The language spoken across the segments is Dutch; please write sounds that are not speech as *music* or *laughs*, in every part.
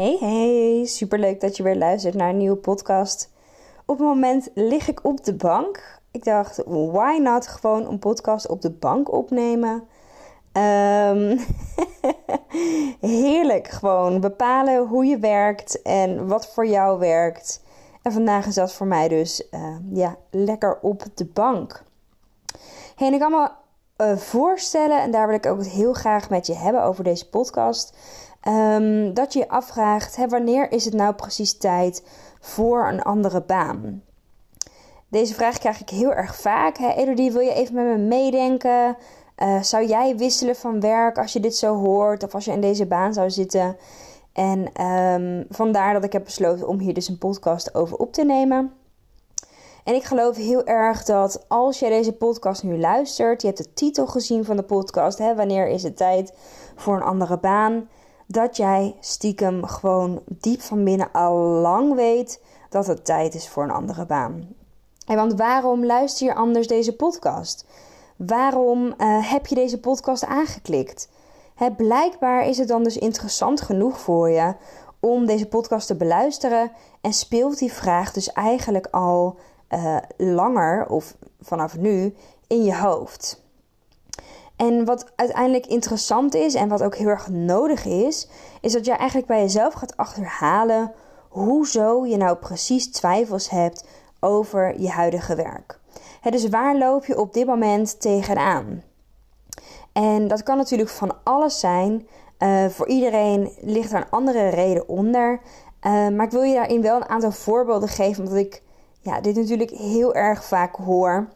Hey hey, superleuk dat je weer luistert naar een nieuwe podcast. Op het moment lig ik op de bank. Ik dacht, why not gewoon een podcast op de bank opnemen? Ehm, *laughs* heerlijk gewoon bepalen hoe je werkt en wat voor jou werkt. En vandaag is dat voor mij dus uh, ja, lekker op de bank. Hey, en ik kan me uh, voorstellen, en daar wil ik ook heel graag met je hebben over deze podcast. Um, dat je je afvraagt: hè, wanneer is het nou precies tijd voor een andere baan? Deze vraag krijg ik heel erg vaak. Hè, Elodie, wil je even met me meedenken? Uh, zou jij wisselen van werk als je dit zo hoort of als je in deze baan zou zitten? En um, vandaar dat ik heb besloten om hier dus een podcast over op te nemen. En ik geloof heel erg dat als jij deze podcast nu luistert, je hebt de titel gezien van de podcast, hè, wanneer is het tijd voor een andere baan? Dat jij stiekem gewoon diep van binnen al lang weet dat het tijd is voor een andere baan. En want waarom luister je anders deze podcast? Waarom uh, heb je deze podcast aangeklikt? Blijkbaar is het dan dus interessant genoeg voor je om deze podcast te beluisteren en speelt die vraag dus eigenlijk al uh, langer of vanaf nu in je hoofd. En wat uiteindelijk interessant is en wat ook heel erg nodig is, is dat je eigenlijk bij jezelf gaat achterhalen hoezo je nou precies twijfels hebt over je huidige werk. dus waar loop je op dit moment tegenaan? En dat kan natuurlijk van alles zijn. Uh, voor iedereen ligt er een andere reden onder. Uh, maar ik wil je daarin wel een aantal voorbeelden geven, omdat ik ja, dit natuurlijk heel erg vaak hoor.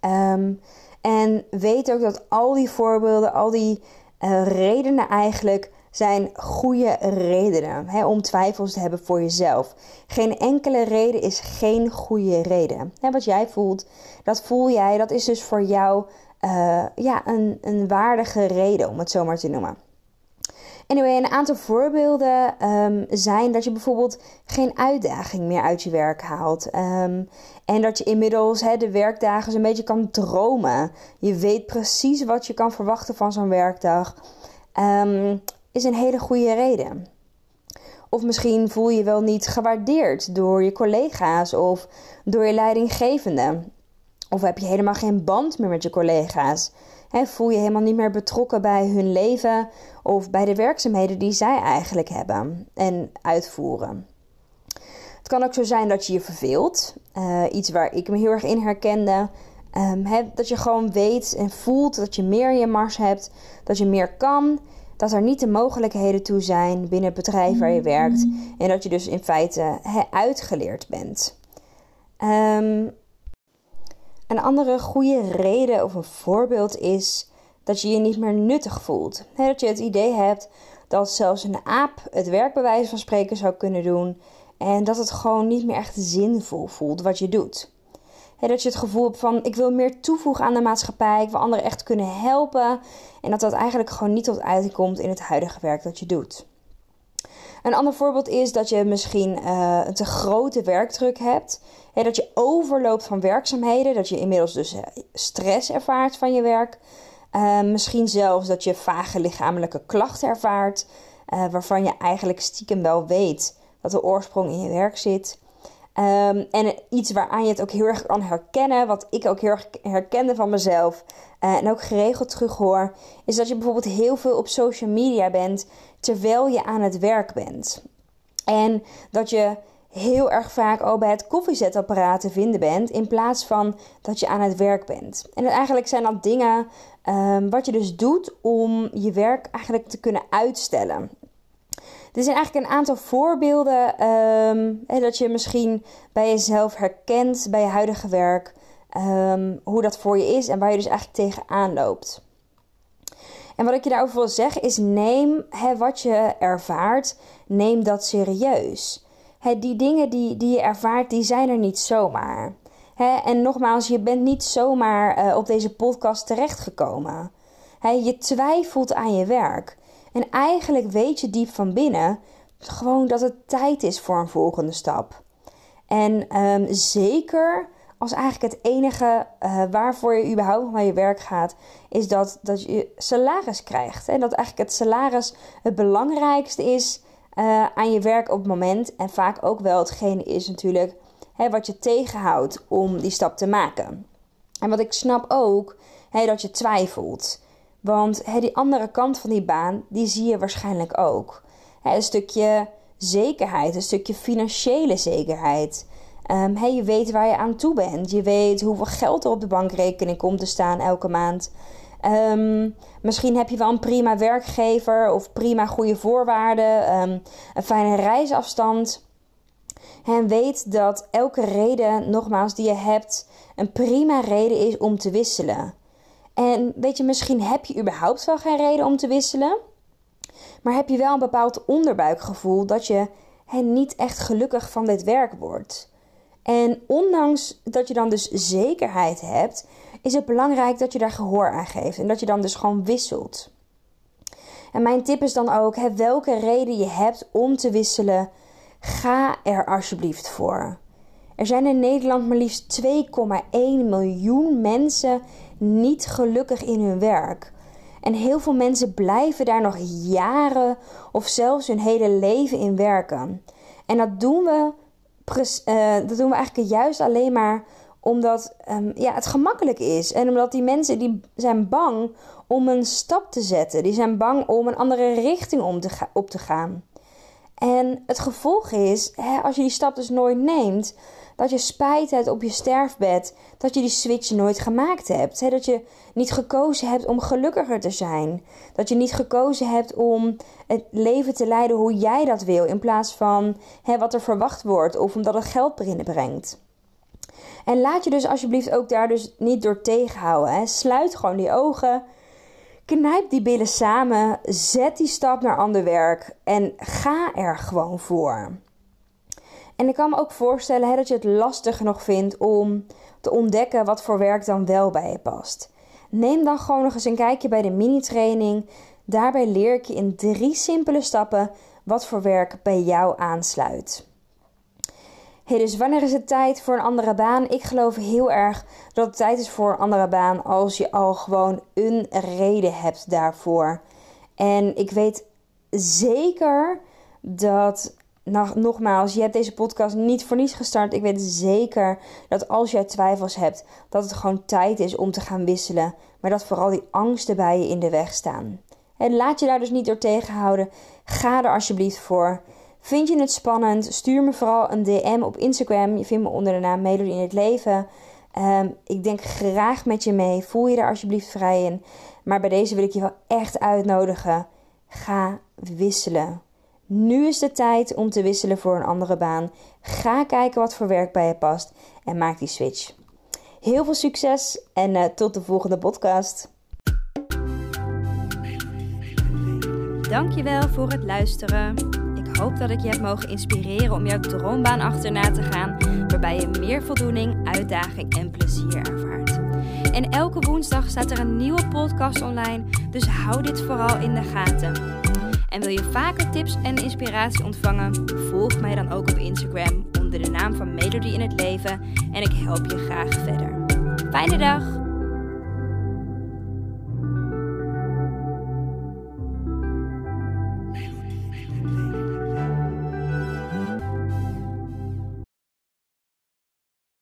Um, en weet ook dat al die voorbeelden, al die uh, redenen eigenlijk zijn goede redenen hè, om twijfels te hebben voor jezelf. Geen enkele reden is geen goede reden. Hè, wat jij voelt, dat voel jij, dat is dus voor jou uh, ja, een, een waardige reden, om het zo maar te noemen. Anyway, een aantal voorbeelden um, zijn dat je bijvoorbeeld geen uitdaging meer uit je werk haalt. Um, en dat je inmiddels de werkdagen een beetje kan dromen. Je weet precies wat je kan verwachten van zo'n werkdag. Um, is een hele goede reden. Of misschien voel je wel niet gewaardeerd door je collega's of door je leidinggevende. Of heb je helemaal geen band meer met je collega's voel je helemaal niet meer betrokken bij hun leven of bij de werkzaamheden die zij eigenlijk hebben en uitvoeren. Het kan ook zo zijn dat je je verveelt. Uh, iets waar ik me heel erg in herkende. Um, dat je gewoon weet en voelt dat je meer in je mars hebt, dat je meer kan, dat er niet de mogelijkheden toe zijn binnen het bedrijf waar je werkt en dat je dus in feite uitgeleerd bent. Um, een andere goede reden of een voorbeeld is dat je je niet meer nuttig voelt. dat je het idee hebt dat zelfs een aap het werkbewijs van spreken zou kunnen doen en dat het gewoon niet meer echt zinvol voelt wat je doet. dat je het gevoel hebt van ik wil meer toevoegen aan de maatschappij, ik wil anderen echt kunnen helpen en dat dat eigenlijk gewoon niet tot uiting komt in het huidige werk dat je doet. Een ander voorbeeld is dat je misschien uh, een te grote werkdruk hebt. dat je overloopt van werkzaamheden. Dat je inmiddels dus eh, stress ervaart van je werk. Uh, misschien zelfs dat je vage lichamelijke klachten ervaart. waarvan je eigenlijk stiekem wel weet dat de oorsprong in je werk zit. Um, en iets waaraan je het ook heel erg kan herkennen, wat ik ook heel erg herkende van mezelf uh, en ook geregeld terughoor, is dat je bijvoorbeeld heel veel op social media bent terwijl je aan het werk bent. En dat je heel erg vaak al bij het koffiezetapparaat te vinden bent, in plaats van dat je aan het werk bent. En eigenlijk zijn dat dingen um, wat je dus doet om je werk eigenlijk te kunnen uitstellen. Er zijn eigenlijk een aantal voorbeelden um, dat je misschien bij jezelf herkent bij je huidige werk. Um, hoe dat voor je is en waar je dus eigenlijk tegenaan loopt. En wat ik je daarover wil zeggen is: neem wat je ervaart, neem dat serieus. Die dingen die, die je ervaart, die zijn er niet zomaar. En nogmaals, je bent niet zomaar uh, op deze podcast terechtgekomen. Hè, je twijfelt aan je werk. En eigenlijk weet je diep van binnen gewoon dat het tijd is voor een volgende stap. En um, zeker als eigenlijk het enige uh, waarvoor je überhaupt naar je werk gaat, is dat, dat je salaris krijgt. En dat eigenlijk het salaris het belangrijkste is uh, aan je werk op het moment. En vaak ook wel hetgene is natuurlijk hè, wat je tegenhoudt om die stap te maken. En wat ik snap ook, hè, dat je twijfelt. Want hè, die andere kant van die baan, die zie je waarschijnlijk ook. Hè, een stukje zekerheid, een stukje financiële zekerheid. Hey, je weet waar je aan toe bent. Je weet hoeveel geld er op de bankrekening komt te staan elke maand. Um, misschien heb je wel een prima werkgever of prima goede voorwaarden, um, een fijne reisafstand. En weet dat elke reden, nogmaals, die je hebt, een prima reden is om te wisselen. En weet je, misschien heb je überhaupt wel geen reden om te wisselen. Maar heb je wel een bepaald onderbuikgevoel dat je niet echt gelukkig van dit werk wordt. En ondanks dat je dan dus zekerheid hebt, is het belangrijk dat je daar gehoor aan geeft. En dat je dan dus gewoon wisselt. En mijn tip is dan ook: hè, welke reden je hebt om te wisselen, ga er alsjeblieft voor. Er zijn in Nederland maar liefst 2,1 miljoen mensen niet gelukkig in hun werk. En heel veel mensen blijven daar nog jaren of zelfs hun hele leven in werken. En dat doen we, uh, dat doen we eigenlijk juist alleen maar omdat um, ja, het gemakkelijk is. En omdat die mensen die zijn bang om een stap te zetten. Die zijn bang om een andere richting om te op te gaan. En het gevolg is, hè, als je die stap dus nooit neemt, dat je spijt hebt op je sterfbed dat je die switch nooit gemaakt hebt. Dat je niet gekozen hebt om gelukkiger te zijn. Dat je niet gekozen hebt om het leven te leiden hoe jij dat wil, in plaats van hè, wat er verwacht wordt of omdat het geld binnenbrengt. En laat je dus alsjeblieft ook daar dus niet door tegenhouden. Hè? Sluit gewoon die ogen. Knijp die billen samen. Zet die stap naar ander werk. En ga er gewoon voor. En ik kan me ook voorstellen hè, dat je het lastig nog vindt om te ontdekken wat voor werk dan wel bij je past. Neem dan gewoon nog eens een kijkje bij de mini-training. Daarbij leer ik je in drie simpele stappen wat voor werk bij jou aansluit. Dus wanneer is het tijd voor een andere baan? Ik geloof heel erg dat het tijd is voor een andere baan als je al gewoon een reden hebt daarvoor. En ik weet zeker dat nou, nogmaals, je hebt deze podcast niet voor niets gestart. Ik weet zeker dat als jij twijfels hebt, dat het gewoon tijd is om te gaan wisselen. Maar dat vooral die angsten bij je in de weg staan. En laat je daar dus niet door tegenhouden. Ga er alsjeblieft voor. Vind je het spannend? Stuur me vooral een DM op Instagram. Je vindt me onder de naam Melody in het Leven. Um, ik denk graag met je mee. Voel je daar alsjeblieft vrij in. Maar bij deze wil ik je wel echt uitnodigen. Ga wisselen. Nu is de tijd om te wisselen voor een andere baan. Ga kijken wat voor werk bij je past en maak die switch. Heel veel succes en uh, tot de volgende podcast. Dankjewel voor het luisteren. Ik hoop dat ik je heb mogen inspireren om jouw droombaan achterna te gaan, waarbij je meer voldoening, uitdaging en plezier ervaart. En elke woensdag staat er een nieuwe podcast online, dus hou dit vooral in de gaten. En wil je vaker tips en inspiratie ontvangen? Volg mij dan ook op Instagram onder de naam van Melody in het Leven en ik help je graag verder. Fijne dag!